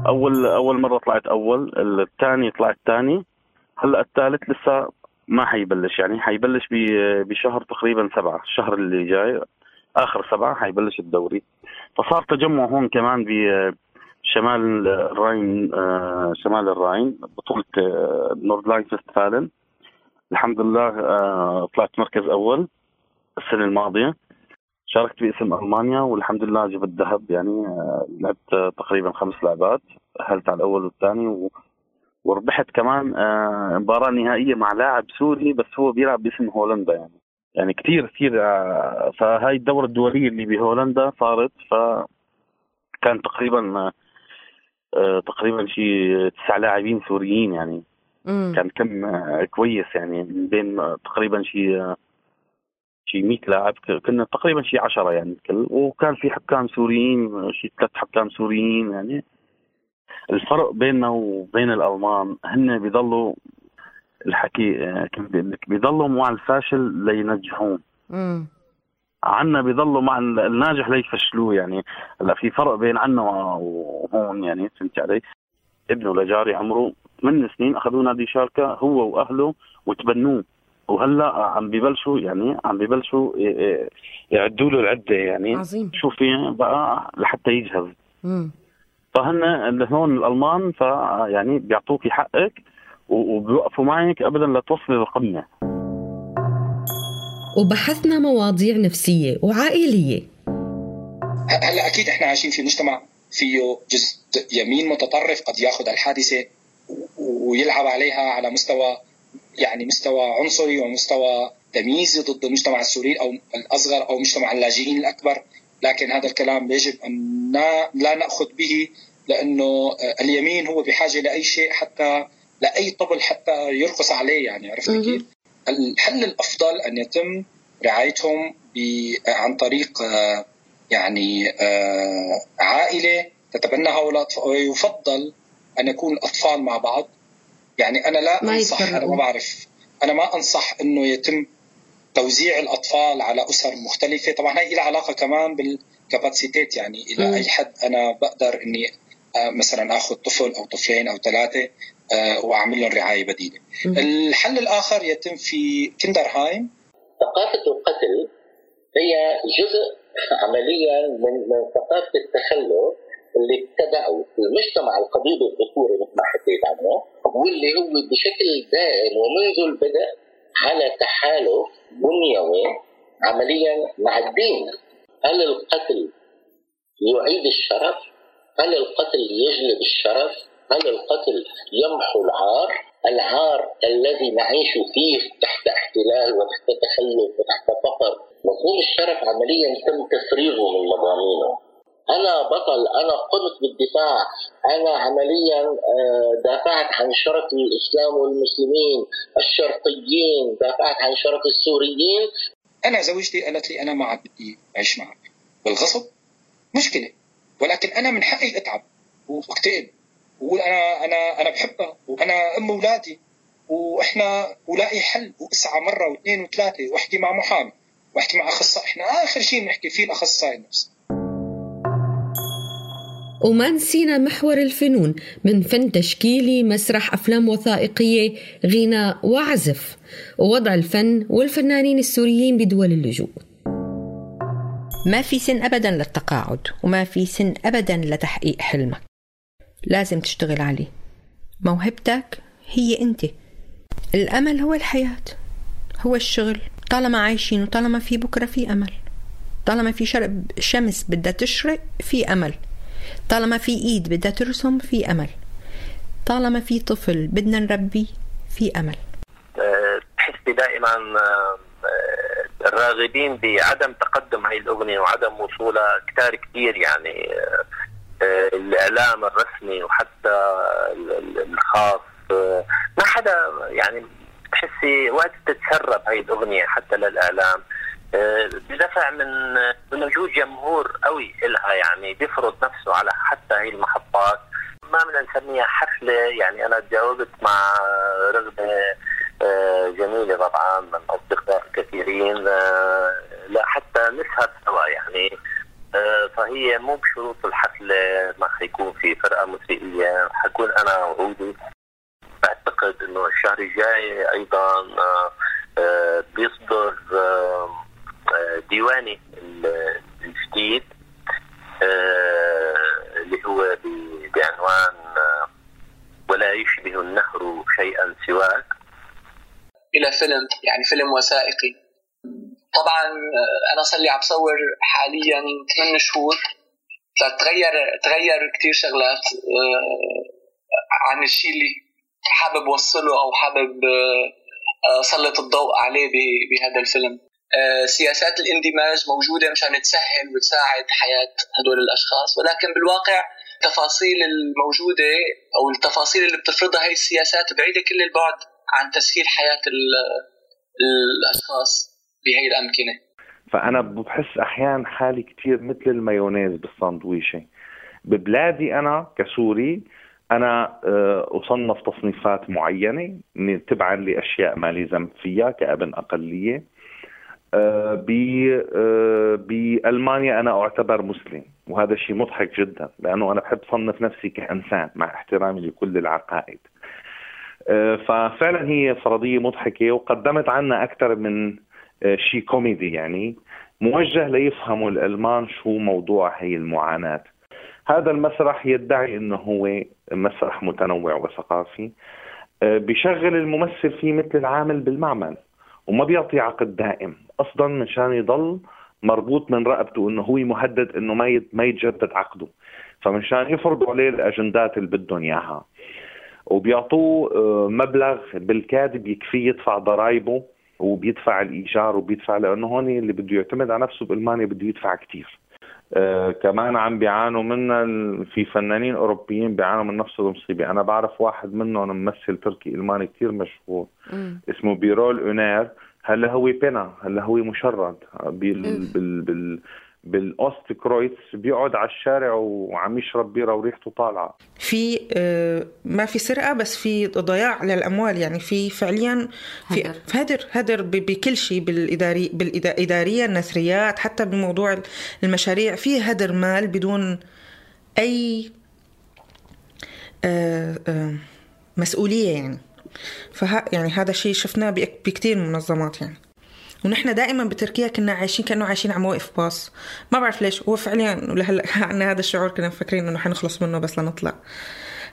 اول أول مرة طلعت أول الثاني طلعت ثاني. هلأ الثالث لسه ما حيبلش يعني حيبلش ب- بشهر تقريبا سبعة الشهر اللي جاي آخر سبعة حيبلش الدوري. فصار تجمع هون كمان بشمال الراين آه، شمال الراين بطولة Nordrhein-Westfalen الحمد لله آه، طلعت مركز أول السنة الماضية. شاركت باسم ألمانيا والحمد لله جبت ذهب يعني آه، لعبت تقريبا خمس لعبات تأهلت على الأول والثاني و... وربحت كمان آه، مباراة نهائية مع لاعب سوري بس هو بيلعب باسم هولندا يعني يعني كثير كثير آه، فهاي الدورة الدولية اللي بهولندا صارت ف كان تقريبا تقريبا شيء تسع لاعبين سوريين يعني مم. كان كم كويس يعني بين تقريبا شيء شيء 100 لاعب كنا تقريبا شيء 10 يعني وكان في حكام سوريين شيء ثلاث حكام سوريين يعني الفرق بيننا وبين الألمان هن بيضلوا الحكي آه، كيف بدي لك بيضلوا مع الفاشل لينجحون. عنا بيضلوا مع ال- الناجح ليفشلوه يعني هلا في فرق بين عنا وهون يعني فهمت علي؟ ابنه لجاري عمره 8 سنين أخذوه نادي شاركة هو وأهله وتبنوه وهلا عم ببلشوا يعني عم ببلشوا يعدوا له العدة يعني. عظيم. شو في بقى لحتى يجهز. مم. فهن اللي هون الألمان ف يعني بيعطوك حقك وبيوقفوا معك ابدا لتوصلي للقمه وبحثنا مواضيع نفسية وعائلية. هلا أكيد إحنا عايشين في مجتمع فيه جزء يمين متطرف قد ياخذ الحادثة ويلعب عليها على مستوى يعني مستوى عنصري ومستوى تمييزي ضد المجتمع السوري أو الأصغر أو مجتمع اللاجئين الأكبر. لكن هذا الكلام يجب أن لا نأخذ به لأنه آه، اليمين هو بحاجة لأي شيء حتى لأي طبل حتى يرقص عليه يعني عرفت كيف؟ الحل الأفضل أن يتم رعايتهم ب- عن طريق آه، يعني آه، عائلة تتبنى هؤلاء ويفضل أن يكون الاطفال مع بعض. يعني أنا لا ما أنصح أنا. ما بعرف. أنا ما أنصح إنه يتم توزيع الأطفال على أسر مختلفة. طبعا هي لها علاقة كمان بالكاباسيتيت. يعني إلى مم. أي حد أنا بقدر إني آه، مثلا آخذ طفل أو طفلين أو ثلاثة آه، وأعمل لهم رعاية بديلة. الحل الآخر يتم في كندرهايم. ثقافة القتل هي جزء عمليا من من ثقافة التخلف اللي ابتدعه المجتمع القديم الذكوري مثل ما حكيت عنه واللي هو بشكل دائم ومنذ البدء على تحالف بنيوي عمليا مع الدين هل القتل يعيد الشرف؟ هل القتل يجلب الشرف؟ هل القتل يمحو العار؟ العار الذي نعيش فيه تحت احتلال وتحت تخلف وتحت فقر مفهوم الشرف عمليا تم تفريغه من مضامينه أنا بطل أنا قمت بالدفاع أنا عمليا آه، دافعت عن شرف الإسلام والمسلمين الشرقيين دافعت عن شرف السوريين. أنا زوجتي قالت لي أنا ما عاد بدي أعيش معك. بالغصب؟ مشكلة. ولكن أنا من حقي أتعب وأكتئب. واقول أنا أنا أنا بحبها. وأنا أم أولادي. وإحنا ولاقي حل. وأسعى مرة واثنين وثلاثة. وأحكي مع محامي. وأحكي مع أخصائي. إحنا آخر شيء بنحكي فيه الأخصائي النفسي وما نسينا محور الفنون من فن تشكيلي مسرح أفلام وثائقية غناء وعزف ووضع الفن والفنانين السوريين بدول اللجوء. ما في سن أبدا للتقاعد وما في سن أبدا لتحقيق حلمك. لازم تشتغل عليه. موهبتك هي أنت. الأمل هو الحياة هو الشغل. طالما عايشين وطالما في بكرة في أمل. طالما في شرق شمس بدها تشرق في أمل. طالما في إيد بدها ترسم في أمل. طالما في طفل بدنا نربيه في أمل. آه، تحسي دائما آه، الراغبين بعدم تقدم هاي الأغنية وعدم وصولها كتار كثير يعني. آه، الإعلام الرسمي وحتى ال- ال- الخاص. ما حدا يعني تحسي وقت تتسرب هاي الأغنية حتى للإعلام. بدفع من وجود جمهور قوي إلها يعني بيفرض نفسه على حتى هاي المحطات. ما بدنا نسميها حفلة يعني أنا تجاوبت مع رغبة آه، جميلة طبعا من أصدقاء كثيرين آه، لا حتى نسهر سوا يعني. آه، فهي مو بشروط الحفلة ما حيكون في فرقة موسيقية. حكون أنا وعودي. بعتقد إنه الشهر الجاي أيضا بيصدر ديواني ال- الجديد آه، اللي هو بعنوان آه، ولا يشبه النهر شيئا سواك. إلى فيلم يعني فيلم وثائقي. طبعا آه، أنا صار لي عم بصور حاليا 8 شهور. فتغير تغير كثير شغلات. آه، عن الشيء اللي حابب أوصله أو حابب آه، اسلط الضوء عليه بهذا الفيلم. آه، سياسات الاندماج موجودة مشان تسهل وتساعد حياة هدول الأشخاص ولكن بالواقع التفاصيل الموجودة أو التفاصيل اللي بتفرضها هي السياسات بعيدة كل البعد عن تسهيل حياة الأشخاص بهي الأمكنة. فأنا بحس أحيانا حالي كثير مثل المايونيز بالساندويشة. ببلادي أنا كسوري أنا آه، أصنف تصنيفات معينة تبعا لأشياء ما لي ذنب فيها كأبن أقلية. آه، آه، بألمانيا أنا أعتبر مسلم وهذا شيء مضحك جدا لأنه أنا بحب صنف نفسي كإنسان مع احترامي لكل العقائد. ففعلا هي فرضية مضحكة وقدمت عنا أكثر من شيء كوميدي يعني. موجه ليفهموا الألمان شو موضوع هي المعاناة. هذا المسرح يدعي إنه هو مسرح متنوع وثقافي آه، بيشغل الممثل فيه مثل العامل بالمعمل وما بيعطي عقد دائم. أصلا مشان يضل مربوط من رقبته إنه هو مهدد إنه ما ما يتجدد عقده. فمشان يفرضوا عليه الأجندات اللي بدهم إياها. وبيعطوه آه، مبلغ بالكاد يكفيه يدفع ضرائبه وبيدفع الإيجار وبيدفع لأنه هون اللي بده يعتمد على نفسه بألمانيا بده يدفع كثير آه كمان عم بيعانوا منا في فنانين أوروبيين بيعانوا من نفس المصيبة. أنا بعرف واحد منهم ممثل تركي ألماني كثير مشهور. م. اسمه بيرول أونيل. هلا هو بينا هلا هو مشرد. بال بال بال بال Ostkreuz بيقعد على الشارع وعم يشرب بيرة وريحته طالعة. في آه، ما في سرقة بس في ضياع للأموال. يعني في فعليا في هدر. هدر بكل شيء بالاداري بالإدارية النثريات حتى بموضوع المشاريع. في هدر مال بدون أي آه، آه، مسؤولية يعني. فها يعني هذا الشيء شفناه بكثير منظمات يعني. ونحن دائما بتركيا كنا عايشين كأنه عايشين على موقف باص. ما بعرف ليش. هو فعليا لهلا عندنا هذا الشعور كنا مفكرين إنه حنخلص منه بس لنطلع.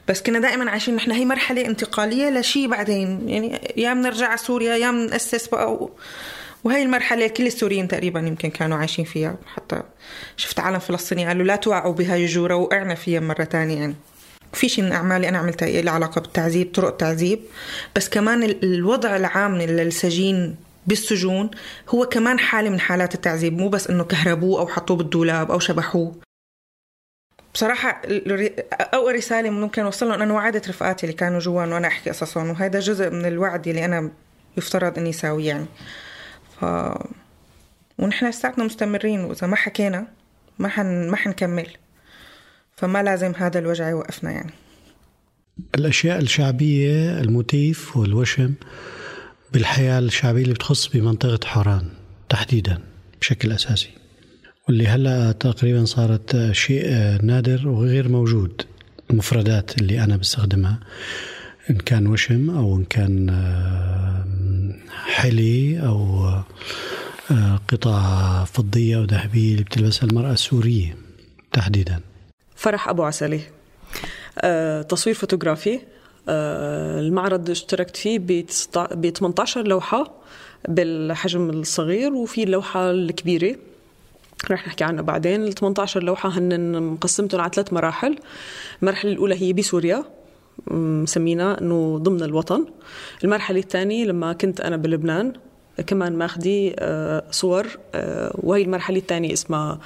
بس كنا دائما عايشين نحن هي مرحلة انتقالية لشيء بعدين. يعني يا بنرجع على سوريا يا بنأسس بقى. و... وهي المرحلة كل السوريين تقريبا يمكن كانوا عايشين فيها. حتى شفت عالم فلسطيني قالوا لا توعوا بهاي الجورة وقعنا فيها مرة تانية يعني. في شيء من أعمالي أنا عملتها لها علاقة بالتعذيب طرق التعذيب بس كمان الوضع العام للسجين بالسجون هو كمان حالة من حالات التعذيب مو بس إنه كهربوه أو حطوه بالدولاب أو شبحوه. بصراحة أول رسالة ممكن أوصلهم أنا وعدت رفقاتي اللي كانوا جوا وأنا أحكي قصصهم وهذا جزء من الوعد اللي أنا يفترض إني ساويه يعني. ف ونحن لساتنا مستمرين وإذا ما حكينا ما حن ما حنكمل. فما لازم هذا الوجع يوقفنا يعني. الأشياء الشعبية الموتيف والوشم بالحياة الشعبية اللي بتخص بمنطقة حوران تحديدا بشكل أساسي واللي هلأ تقريبا صارت شيء نادر وغير موجود. المفردات اللي أنا بستخدمها إن كان وشم أو إن كان حلي أو قطع فضية أو ذهبية اللي بتلبسها المرأة السورية تحديدا. فرح أبو عسلي. أه تصوير فوتوغرافي. آه، المعرض اشتركت فيه ب 18 لوحة بالحجم الصغير وفي اللوحة الكبيرة. رح نحكي عنها بعدين. ال 18 لوحة هن مقسمتهم على ثلاث مراحل. المرحلة الأولى هي بسوريا مسمينا إنه ضمن الوطن. المرحلة الثانية لما كنت أنا بلبنان كمان ماخذي آه، صور آه، وهي المرحلة الثانية اسمها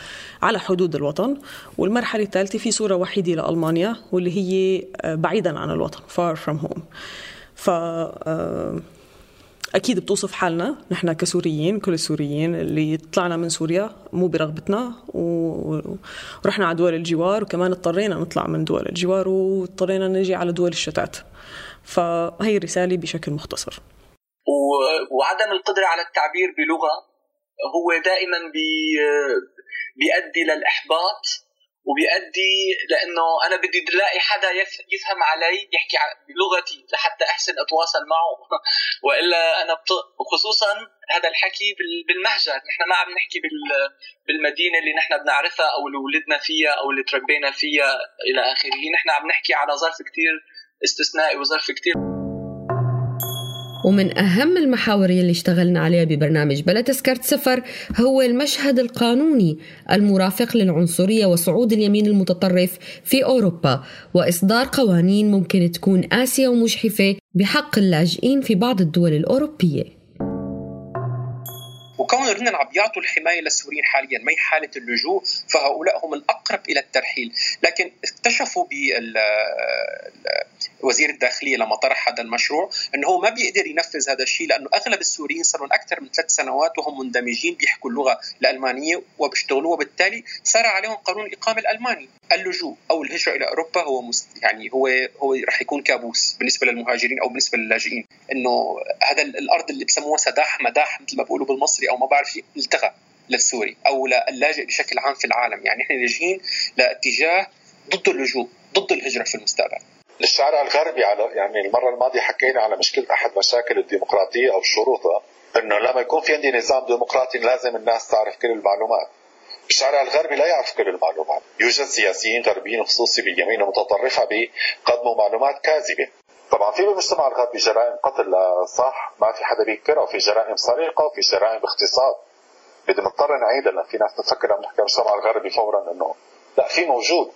على حدود الوطن والمرحلة الثالثة في صورة وحيدة لألمانيا واللي هي آه، بعيدا عن الوطن far from home. ف أكيد بتوصف حالنا نحن كسوريين كل السوريين اللي طلعنا من سوريا مو برغبتنا ورحنا على دول الجوار وكمان اضطرينا نطلع من دول الجوار واضطرينا نجي على دول الشتات. فهي الرسالة بشكل مختصر. وعدم القدرة على التعبير بلغة هو دائما بي بيؤدي للإحباط وبيؤدي لأنه أنا بدي الاقي حدا يفهم علي يحكي بلغتي لحتى أحسن أتواصل معه. وإلا أنا بطق وخصوصا هذا الحكي بالمهجر. نحن ما عم نحكي بالمدينة اللي نحن بنعرفها أو اللي ولدنا فيها أو اللي تربينا فيها إلى آخره. نحن عم نحكي على ظرف كثير استثنائي وظرف كثير ومن أهم المحاور اللي اشتغلنا عليها ببرنامج بلا تذكرة سفر هو المشهد القانوني المرافق للعنصرية وصعود اليمين المتطرف في أوروبا وإصدار قوانين ممكن تكون قاسية ومجحفة بحق اللاجئين في بعض الدول الأوروبية. وكون هن عم يعطوا الحماية للسوريين حاليا ما هي حالة اللجوء فهؤلاء هم الأقرب إلى الترحيل. لكن اكتشفوا وزير الداخلية لما طرح هذا المشروع إنه هو ما بيقدر ينفذ هذا الشيء لأنه أغلب السوريين صاروا أكثر من ثلاث سنوات وهم مندمجين بيحكوا اللغة الألمانية وبيشتغلوا وبالتالي صار عليهم قانون الإقامة الألماني. اللجوء أو الهجرة إلى أوروبا هو مست... يعني هو هو رح يكون كابوس بالنسبة للمهاجرين أو بالنسبة للاجئين. إنه هذا الأرض اللي بسموها سداح مداح مثل ما بيقولوا بالمصري أو ما بعرف التغى للسوري أو للاجئ بشكل عام في العالم. يعني إحنا لاجئين لاتجاه ضد اللجوء ضد الهجرة في المستقبل. الشارع الغربي على يعني المرة الماضية حكينا على مشكلة أحد مشاكل الديمقراطية أو شروطها إنه لما يكون في عندي نظام ديمقراطي لازم الناس تعرف كل المعلومات. الشارع الغربي لا يعرف كل المعلومات. يوجد سياسيين غربيين خصوصي باليمين المتطرفه بيقدموا معلومات كاذبة. طبعا في بالمجتمع الغربي جرائم قتل صح ما في حدا بينكرها وفي جرائم سرقة وفي جرائم باغتصاب بدي مضطر نعيدها لأن في ناس تفكر لما نحكي المجتمع الغربي فورا إنه لا في موجود.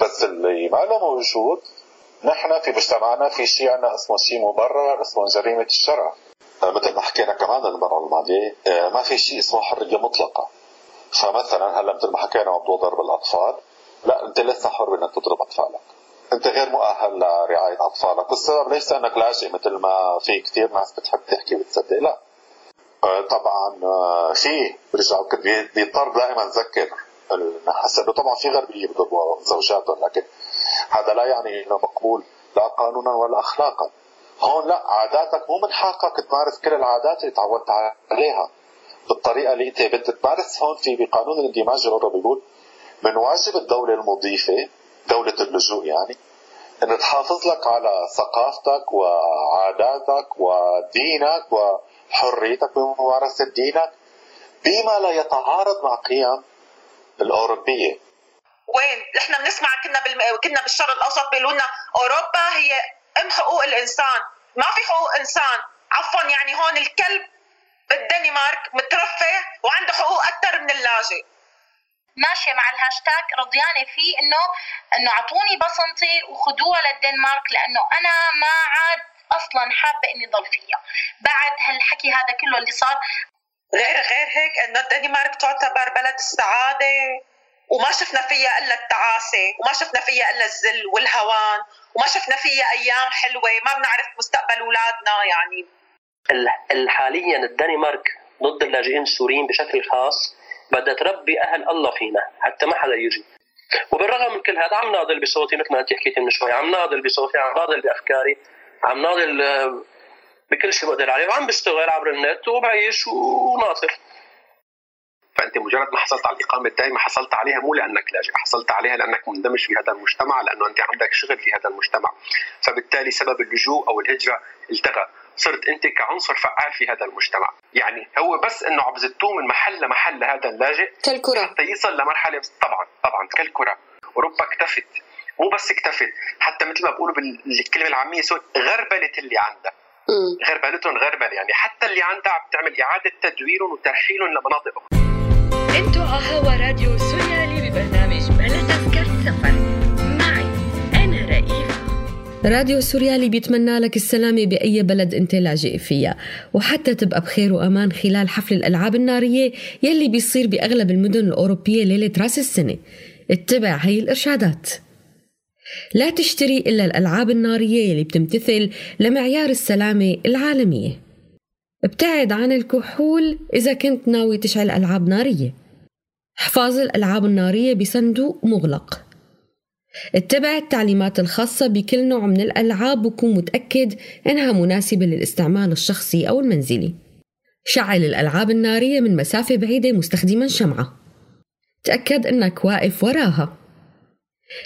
بس اللي ما له موجود نحن في مجتمعنا في شيء عندنا اسمه شيء مبرر اسمه جريمة الشرع. مثل ما حكينا كمان المرة الماضية. ما في شيء اسمه حرية مطلقة. فمثلا هلا مثل ما حكينا موضوع ضرب الأطفال لا أنت لسه حر انك تضرب أطفالك. أنت غير مؤهل لرعاية أطفالك. والسبب ليس أنك لاجئ مثل ما في كثير ناس بتحب تحكي وتصدق لا. طبعا في برجع بيضطر دائما هسه انه طبعا في غربيه بضربوا زوجاتهم لكن هذا لا يعني إنه مقبول لا قانونا ولا أخلاقا. هون لا عاداتك مو من حقك تمارس كل العادات اللي تعودت عليها. بالطريقة اللي أنت بدك تمارس هون في بقانون الاندماج الاوروبي بيقول من واجب الدولة المضيفة دولة اللجوء يعني ان تحافظ لك على ثقافتك وعاداتك ودينك وحريتك بممارسة دينك بما لا يتعارض مع قيم الأوروبية. وين؟ إحنا بنسمع كنا بالم... كنا بالشرق الأوسط بيقولوا لنا أوروبا هي إم حقوق الإنسان. ما في حقوق إنسان. عفوا يعني هون الكلب بالدنمارك مترفه وعنده حقوق أكثر من اللاجئ. ماشيه مع الهاشتاج رضيانة فيه إنه إنه أعطوني بصمتي وخذوها للدنمارك لأنه أنا ما عاد أصلا حابة إني ضل فيها. بعد هالحكي هذا كله اللي صار. غير غير هيك إنه الدنمارك تعتبر بلد السعادة. وما شفنا فيها إلا التعاسة وما شفنا فيها إلا الذل والهوان وما شفنا فيها أيام حلوة ما بنعرف مستقبل أولادنا يعني. حاليا الدنمارك ضد اللاجئين السوريين بشكل خاص بدها تربي أهل الله فينا حتى ما حدا يجي. وبالرغم من كل هذا عم ناضل بصوتي مثل ما أنت حكيتي من شوي عم ناضل بصوتي عم ناضل بأفكاري عم ناضل بكل شيء بقدر عليه وعم بشتغل عبر النت وبعيش وناطر فأنت مجرد ما حصلت على الإقامة الدائمة حصلت عليها مو لأنك لاجئ حصلت عليها لأنك مندمج في هذا المجتمع لأنه أنت عندك شغل في هذا المجتمع. فبالتالي سبب اللجوء أو الهجرة التغى. صرت أنت كعنصر فعال في هذا المجتمع. يعني هو بس إنه عم زتوه من محل لمحل لهذا اللاجئ كالكرة. حتى يصل لمرحلة طبعا طبعا كالكرة. أوروبا اكتفت. مو بس اكتفت حتى مثل ما بقولوا بالكلمة العامية سوت غربلت اللي عندها. غربلتهم غربلة يعني. حتى اللي عندها عم تعمل إعادة تدويرهم وترحيلهم لمناطقهم. أنتوا على هوا راديو سوريالي ببرنامج بلا تذكرة سفر. معي أنا راديو سوريالي بيتمنى لك السلامة بأي بلد أنت لاجئ فيها وحتى تبقى بخير وأمان خلال حفل الألعاب النارية يلي بيصير بأغلب المدن الأوروبية ليلة رأس السنة. اتبع هي الإرشادات. لا تشتري إلا الألعاب النارية يلي بتمتثل لمعيار السلامة العالمية. ابتعد عن الكحول إذا كنت ناوي تشعل ألعاب نارية. حفاظ الألعاب النارية بصندوق مغلق. اتبع التعليمات الخاصة بكل نوع من الألعاب وكون متأكد إنها مناسبة للاستعمال الشخصي أو المنزلي. شعل الألعاب النارية من مسافة بعيدة مستخدما شمعة. تأكد إنك واقف وراها.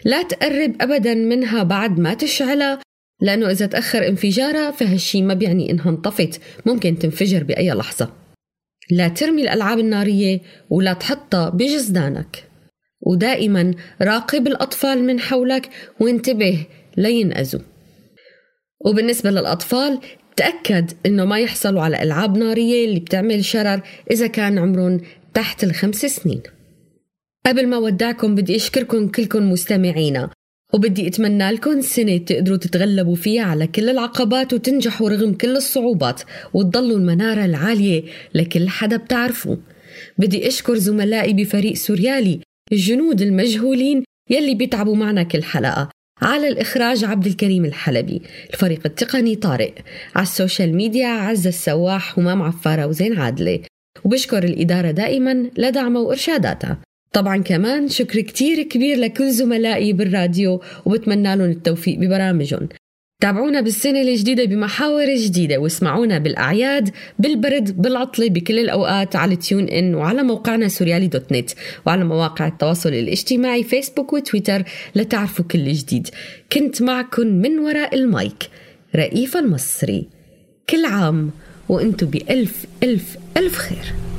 لا تقرب أبدا منها بعد ما تشعلها لأنه إذا تأخر انفجارها فهالشي ما بيعني إنها انطفت. ممكن تنفجر بأي لحظة. لا ترمي الألعاب النارية ولا تحطها بجزدانك. ودائما راقب الأطفال من حولك وانتبه لينأذوا. وبالنسبة للأطفال تأكد إنه ما يحصلوا على ألعاب نارية اللي بتعمل شرر إذا كان عمرهم تحت الخمس سنين. قبل ما ودعكم بدي أشكركم كلكم مستمعينا. وبدي أتمنى لكم سنة تقدروا تتغلبوا فيها على كل العقبات وتنجحوا رغم كل الصعوبات وتضلوا المنارة العالية لكل حدا بتعرفوه. بدي أشكر زملائي بفريق سوريالي الجنود المجهولين يلي بيتعبوا معنا كل حلقة. على الإخراج عبد الكريم الحلبي الفريق التقني طارق. على ال social media عز السواح همام عفارة وزين عادلة. وبشكر الإدارة دائما لدعمها وإرشاداتها طبعا كمان شكر كتير كبير لكل زملائي بالراديو وبتمنى لهم التوفيق ببرامجهم. تابعونا بالسنة الجديدة بمحاور جديدة واسمعونا بالأعياد بالبرد بالعطلة بكل الأوقات على تيون إن وعلى موقعنا سوريالي دوت نت وعلى مواقع التواصل الاجتماعي فيسبوك وتويتر لتعرفوا كل جديد. كنت معكم من وراء المايك رئيفة المصري. كل عام وأنتم بألف ألف ألف خير.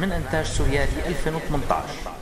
من إنتاج سوريالي 2018